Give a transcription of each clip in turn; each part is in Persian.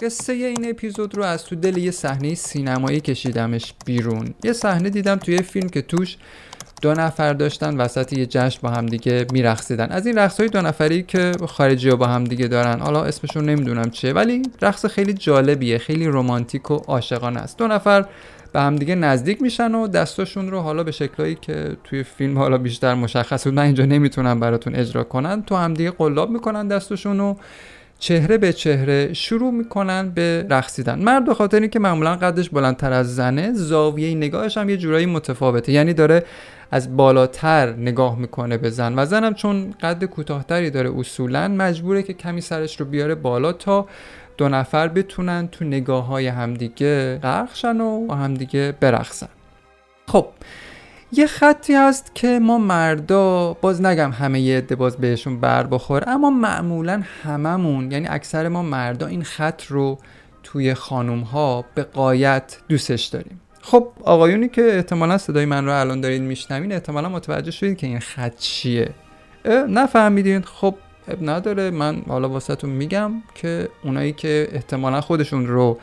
قصه این اپیزود رو از تو دل یه صحنه سینمایی کشیدمش بیرون. یه صحنه دیدم توی فیلم که توش دو نفر داشتن وسط یه جشن با همدیگه میرقصیدن. از این رقص های دو نفری که خارجی ها با همدیگه دارن حالا اسمشون نمی‌دونم چیه ولی رقص خیلی جالبیه خیلی رمانتیک و عاشقانه است. دو نفر به همدیگه نزدیک میشن و دستاشون رو حالا به شکلایی که توی فیلم حالا بیشتر مشخص بود من اینجا نمی‌تونم براتون اجرا کنن تو همدیگه قلاب می‌کنن دستاشون و چهره به چهره شروع می‌کنن به رقصیدن. مرد به خاطر اینکه معمولا قدش بلندتر از زنه زاویه نگاهش هم یه جورایی متفاوته. یعنی داره از بالاتر نگاه می‌کنه به زن و زنم چون قد کوتاهتری داره اصولا مجبوره که کمی سرش رو بیاره بالا تا دو نفر بتونن تو نگاه های همدیگه غرق و همدیگه برقصن. خب یه خطی هست که ما مردا باز نگم همه یه عده باز بهشون بر بخور اما معمولا هممون یعنی اکثر ما مردا این خط رو توی خانوم ها به قایت دوستش داریم. خب آقایونی که احتمالا صدای من رو الان دارید میشنوین احتمالا متوجه شدید که این خط چیه. نفهمیدین. خب نداره. من حالا واسهتون میگم که اونایی که احتمالا خودشون رو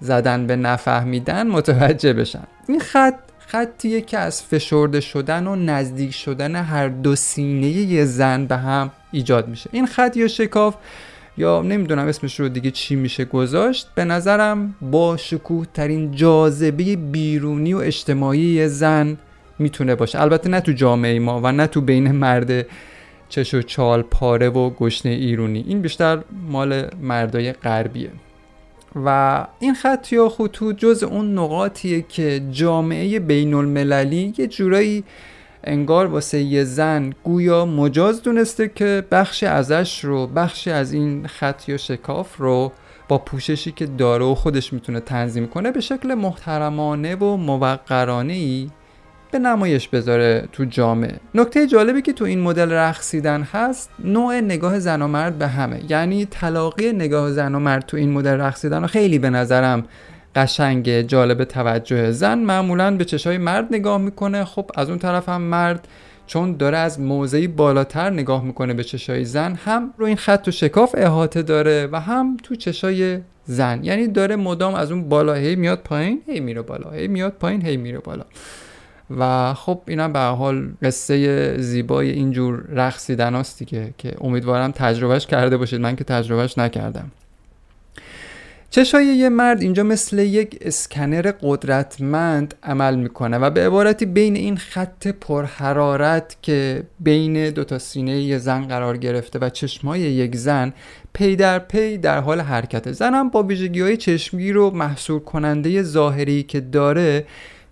زدن به نفهمیدن متوجه بشن. این خط خطیه که از فشرده شدن و نزدیک شدن هر دو سینه یه زن به هم ایجاد میشه. این خط یا شکاف یا نمی‌دونم اسمش رو دیگه چی میشه گذاشت به نظرم با شکوه ترین جاذبه بیرونی و اجتماعی زن می‌تونه باشه. البته نه تو جامعه ما و نه تو بین مرد چش و چال پاره و گشنه ایرونی. این بیشتر مال مردای غربیه. و این خط یا خطوط جز اون نقاطیه که جامعه بین المللی یه جورایی انگار واسه یه زن گویا مجاز دونسته که بخش ازش رو بخشی از این خط یا شکاف رو با پوششی که داره و خودش می‌تونه تنظیم کنه به شکل محترمانه و موقرانه ای به نمایش بذاره تو جامعه. نکته جالبی که تو این مدل رقصیدن هست نوع نگاه زن و مرد به همه. یعنی تلاقی نگاه زن و مرد تو این مدل رقصیدن خیلی به نظرم قشنگ جالب توجه. زن معمولا به چشای مرد نگاه می‌کنه. خب از اون طرف هم مرد چون داره از موضعی بالاتر نگاه می‌کنه به چشای زن هم رو این خط و شکاف احاطه داره و هم تو چشای زن. یعنی داره مدام از اون بالا هی میاد پایین هی میره بالا هی میاد پایین هی میره بالا. و خب اینم به حال قصه زیبای اینجور رقصیدن دیگه که امیدوارم تجربهش کرده باشید. من که تجربهش نکردم. چشای یه مرد اینجا مثل یک اسکنر قدرتمند عمل می‌کنه و به عبارتی بین این خط پرحرارت که بین دو تا سینه یه زن قرار گرفته و چشمای یک زن پی در پی در حال حرکت زنم با ویژگی های چشمگیر و محصول کننده ظاهری که داره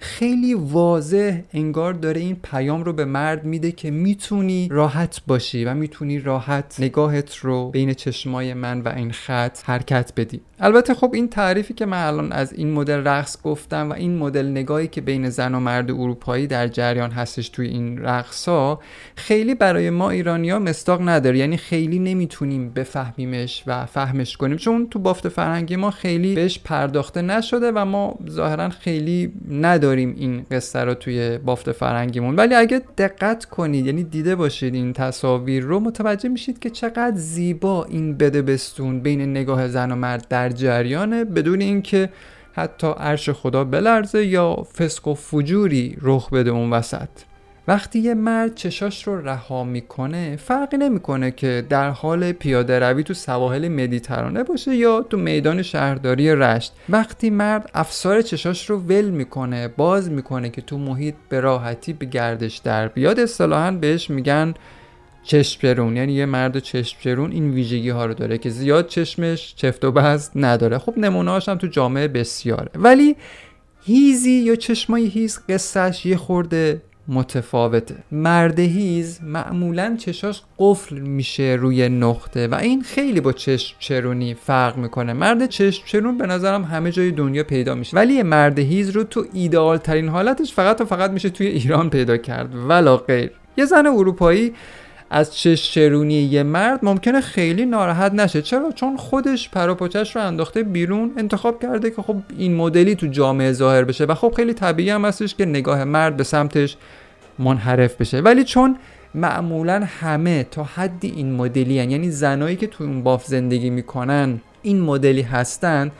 خیلی واضح انگار داره این پیام رو به مرد میده که می‌تونی راحت باشی و می‌تونی راحت نگاهت رو بین چشمای من و این خط حرکت بدی. البته خب این تعریفی که من الان از این مدل رقص گفتم و این مدل نگاهی که بین زن و مرد اروپایی در جریان هستش توی این رقص ها خیلی برای ما ایرانیا مستاق نداره. یعنی خیلی نمی‌تونیم بفهمیمش و فهمش کنیم. چون تو بافت فرهنگی ما خیلی بهش پرداخته نشده و ما ظاهرا خیلی نداریم. این قصه رو توی بافت فرهنگیمون. ولی اگه دقت کنید یعنی دیده باشید این تصاویر رو متوجه میشید که چقدر زیبا این بده بستون بین نگاه زن و مرد در جریانه بدون اینکه حتی عرش خدا بلرزه یا فسق و فجوری رخ بده اون وسط. وقتی یه مرد چشاش رو رها می‌کنه فرقی نمی‌کنه که در حال پیاده روی تو سواحل مدیترانه باشه یا تو میدان شهرداری رشت. وقتی مرد افسار چشاش رو ول می‌کنه باز می‌کنه که تو محیط به راحتی به گردش در بیاد اصطلاحا بهش میگن چشم یعنی یه مرد چشم این ویژگی ها رو داره که زیاد چشمش چفت و بست نداره. خب نمونه هم تو جامعه بسیاره. ولی هیزی یا چشمای هیز قصهش یه خورده متفاوته. مرد هیز معمولا چشاش قفل میشه روی نقطه و این خیلی با چشم چرونی فرق می‌کنه. مرد چشم چرون به نظرم همه جای دنیا پیدا میشه. ولی مرد هیز رو تو ایدئال ترین حالتش فقط و فقط میشه توی ایران پیدا کرد. ولا غیر. یه زن اروپایی از چش چرونی یه مرد ممکنه خیلی ناراحت نشه چرا چون خودش پروپاچش رو انداخته بیرون انتخاب کرده که خب این مدلی تو جامعه ظاهر بشه و خب خیلی طبیعی هم هستش که نگاه مرد به سمتش منحرف بشه ولی چون معمولا همه تا حدی این مدلی هن. یعنی زنایی که تو اون باف زندگی می‌کنن این مدلی هستند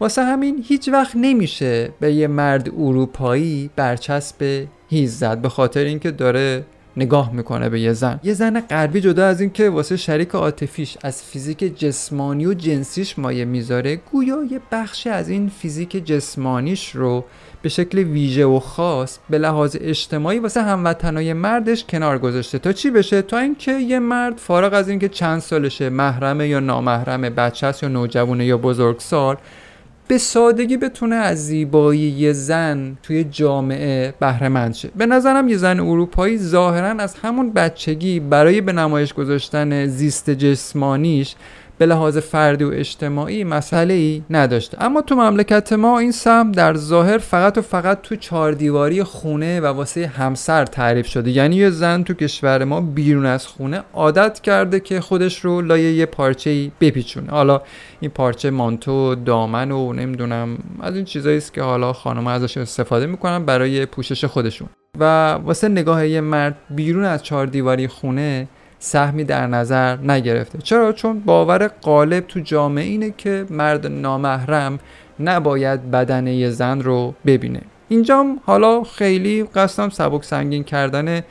واسه همین هیچ وقت نمیشه به یه مرد اروپایی برچسب هیز زد به خاطر اینکه داره نگاه می‌کنه به یه زن. یه زن غربی جدا از اینکه واسه شریک عاطفیش از فیزیک جسمانی و جنسیش مایه می‌ذاره گویا یه بخشی از این فیزیک جسمانیش رو به شکل ویژه و خاص به لحاظ اجتماعی واسه هموطنای مردش کنار گذاشته. تا چی بشه؟ تا اینکه یه مرد فارغ از اینکه چند سالشه محرمه یا نامحرمه بچه یا نوجوانه یا بزرگسال به سادگی بتونه از زیبایی یه زن توی جامعه بهره مند شه. به نظرم یه زن اروپایی ظاهرا از همون بچگی برای به نمایش گذاشتن زیست جسمانیش به لحاظ فردی و اجتماعی مسئله ای نداشته. اما تو مملکت ما این سم در ظاهر فقط و فقط تو چهار دیواری خونه و واسه همسر تعریف شده. یعنی یه زن تو کشور ما بیرون از خونه عادت کرده که خودش رو لایه یه پارچه ای بپیچونه. حالا این پارچه مانتو دامن و نمی‌دونم از این چیزایی است که حالا خانم ازش استفاده می‌کنن برای پوشش خودشون. و واسه نگاه یه مرد بیرون از چهار دیواری خونه سهمی در نظر نگرفته. چرا؟ چون باور غالب تو جامعه اینه که مرد نامحرم نباید بدن یه زن رو ببینه. اینجام حالا خیلی قصدم سبک سنگین کردن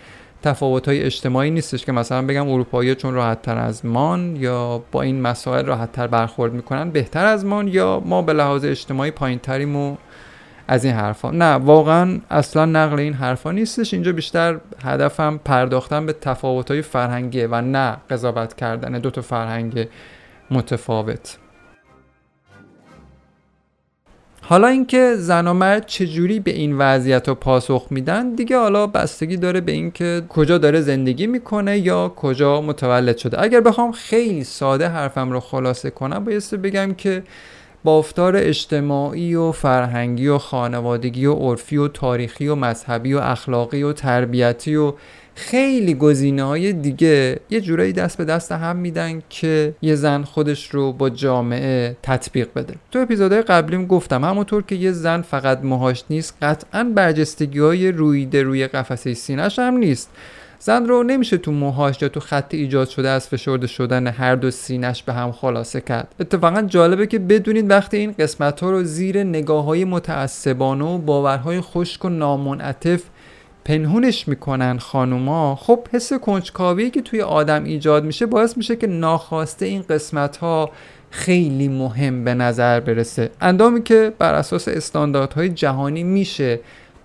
تفاوت های اجتماعی نیستش که مثلا بگم اروپایی چون راحت تر از مان یا با این مسائل راحت تر برخورد می‌کنن بهتر از مان یا ما به لحاظ اجتماعی پایین تریم و از این حرفا. نه واقعا اصلا نقل این حرفا نیستش. اینجا بیشتر هدفم پرداختن به تفاوت‌های فرهنگی و نه قضاوت کردن. دو تا فرهنگ متفاوت. حالا اینکه زن و مرد چجوری به این وضعیت رو پاسخ میدن دیگه حالا بستگی داره به اینکه کجا داره زندگی می‌کنه یا کجا متولد شده. اگر بخوام خیلی ساده حرفم رو خلاصه کنم بایسته بگم که بافتار اجتماعی و فرهنگی و خانوادگی و عرفی و تاریخی و مذهبی و اخلاقی و تربیتی و خیلی گزینه های دیگه یه جورایی دست به دست هم میدن که یه زن خودش رو با جامعه تطبیق بده. تو اپیزودهای قبلیم گفتم همونطور که یه زن فقط موهاش نیست قطعا برجستگی های رویده روی قفسه سینهش هم نیست. زن رو نمیشه تو موهاش یا تو خط ایجاد شده از فشرده شدن هر دو سینش به هم خلاصه کرد. اتفاقا جالبه که بدونید وقتی این قسمت ها رو زیر نگاه های متعصبانه و باورهای خشک و نامنعطف پنهونش می‌کنن خانوما خب حس کنجکاوی که توی آدم ایجاد میشه باعث میشه که ناخواسته این قسمت ها خیلی مهم به نظر برسه. اندامی که بر اساس استانداردهای جهانی میشه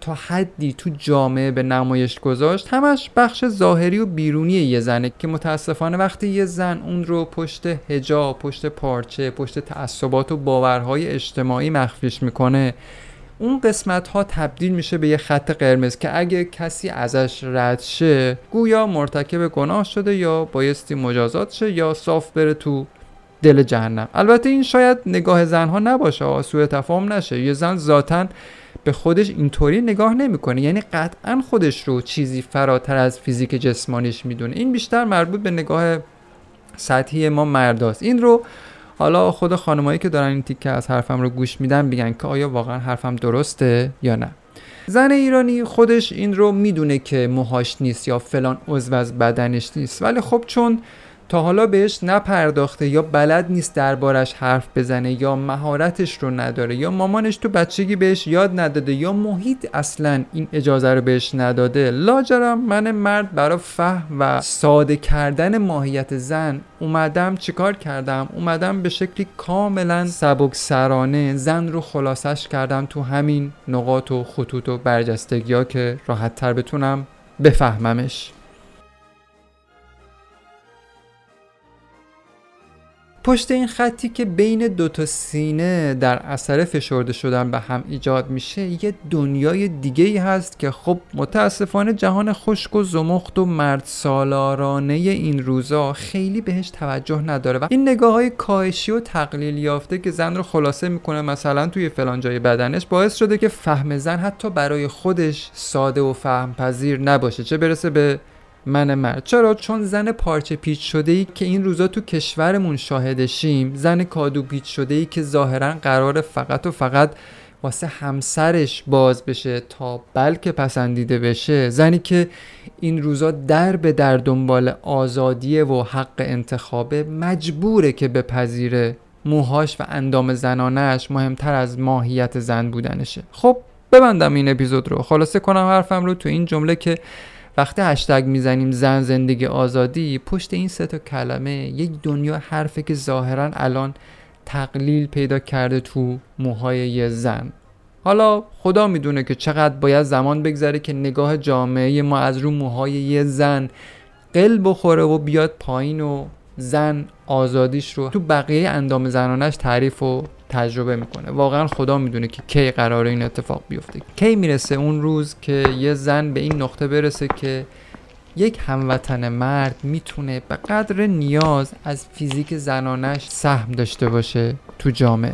تا حدی تو جامعه به نمایش گذاشت همش بخش ظاهری و بیرونی یه زنه که متاسفانه وقتی یه زن اون رو پشت هجاب پشت پارچه پشت تعصبات و باورهای اجتماعی مخفیش می‌کنه اون قسمت ها تبدیل میشه به یه خط قرمز که اگه کسی ازش رد شه گویا مرتکب گناه شده یا بایستی مجازات شه یا صاف بره تو دل جهنم. البته این شاید نگاه زنها نباشه سوء تفاهم نشه. یه زن ذاتن به خودش اینطوری نگاه نمی‌کنه. یعنی قطعا خودش رو چیزی فراتر از فیزیک جسمانیش می‌دونه. این بیشتر مربوط به نگاه سطحی ما مرداست. این رو حالا خود خانمایی که دارن این تیکه از حرفم رو گوش میدن بگن که آیا واقعا حرفم درسته یا نه. زن ایرانی خودش این رو می‌دونه که موهاش نیست یا فلان عضو از بدنش نیست. ولی خب چون تا حالا بهش نپرداخته یا بلد نیست دربارش حرف بزنه یا مهارتش رو نداره یا مامانش تو بچگی بهش یاد نداده یا محیط اصلا این اجازه رو بهش نداده لاجرم من مرد برای فهم و ساده کردن ماهیت زن اومدم چیکار کردم؟ اومدم به شکلی کاملا سبک سرانه زن رو خلاصش کردم تو همین نقاط و خطوط و برجستگی ها که راحت تر بتونم بفهممش. پشت این خطی که بین دو تا سینه در اثر فشرده شدن به هم ایجاد میشه یه دنیای دیگه ای هست که خب متاسفانه جهان خشک و زمخت و مرد سالارانه این روزا خیلی بهش توجه نداره و این نگاه های کاهشی و تقلیل یافته که زن رو خلاصه می‌کنه مثلا توی فلان جای بدنش باعث شده که فهم زن حتی برای خودش ساده و فهم پذیر نباشه. چه برسه به من مرد. چرا؟ چون زن پارچه پیچ شده ای که این روزا تو کشورمون شاهدشیم زن کادو پیچ شده ای که ظاهرا قرار فقط و فقط واسه همسرش باز بشه تا بلکه پسندیده بشه. زنی که این روزا در به در دنبال آزادیه و حق انتخابه مجبوره که بپذیره موهاش و اندام زنانش مهمتر از ماهیت زن بودنشه. خب ببندم این اپیزود رو. خلاصه کنم حرفم رو تو این جمله که وقتی هشتگ می‌زنیم زن زندگی آزادی پشت این سه تا کلمه یک دنیا حرفه که ظاهرا الان تقلیل پیدا کرده تو موهای یه زن. حالا خدا می‌دونه که چقدر باید زمان بگذره که نگاه جامعه ما از رو موهای یه زن قل بخوره و بیاد پایین و زن آزادیش رو تو بقیه اندام زنانش تعریف و تجربه می‌کنه. واقعا خدا می‌دونه که کی قراره این اتفاق بیفته. کی می‌رسه اون روز که یه زن به این نقطه برسه که یک هموطن مرد می‌تونه به قدر نیاز از فیزیک زنانش سهم داشته باشه تو جامعه.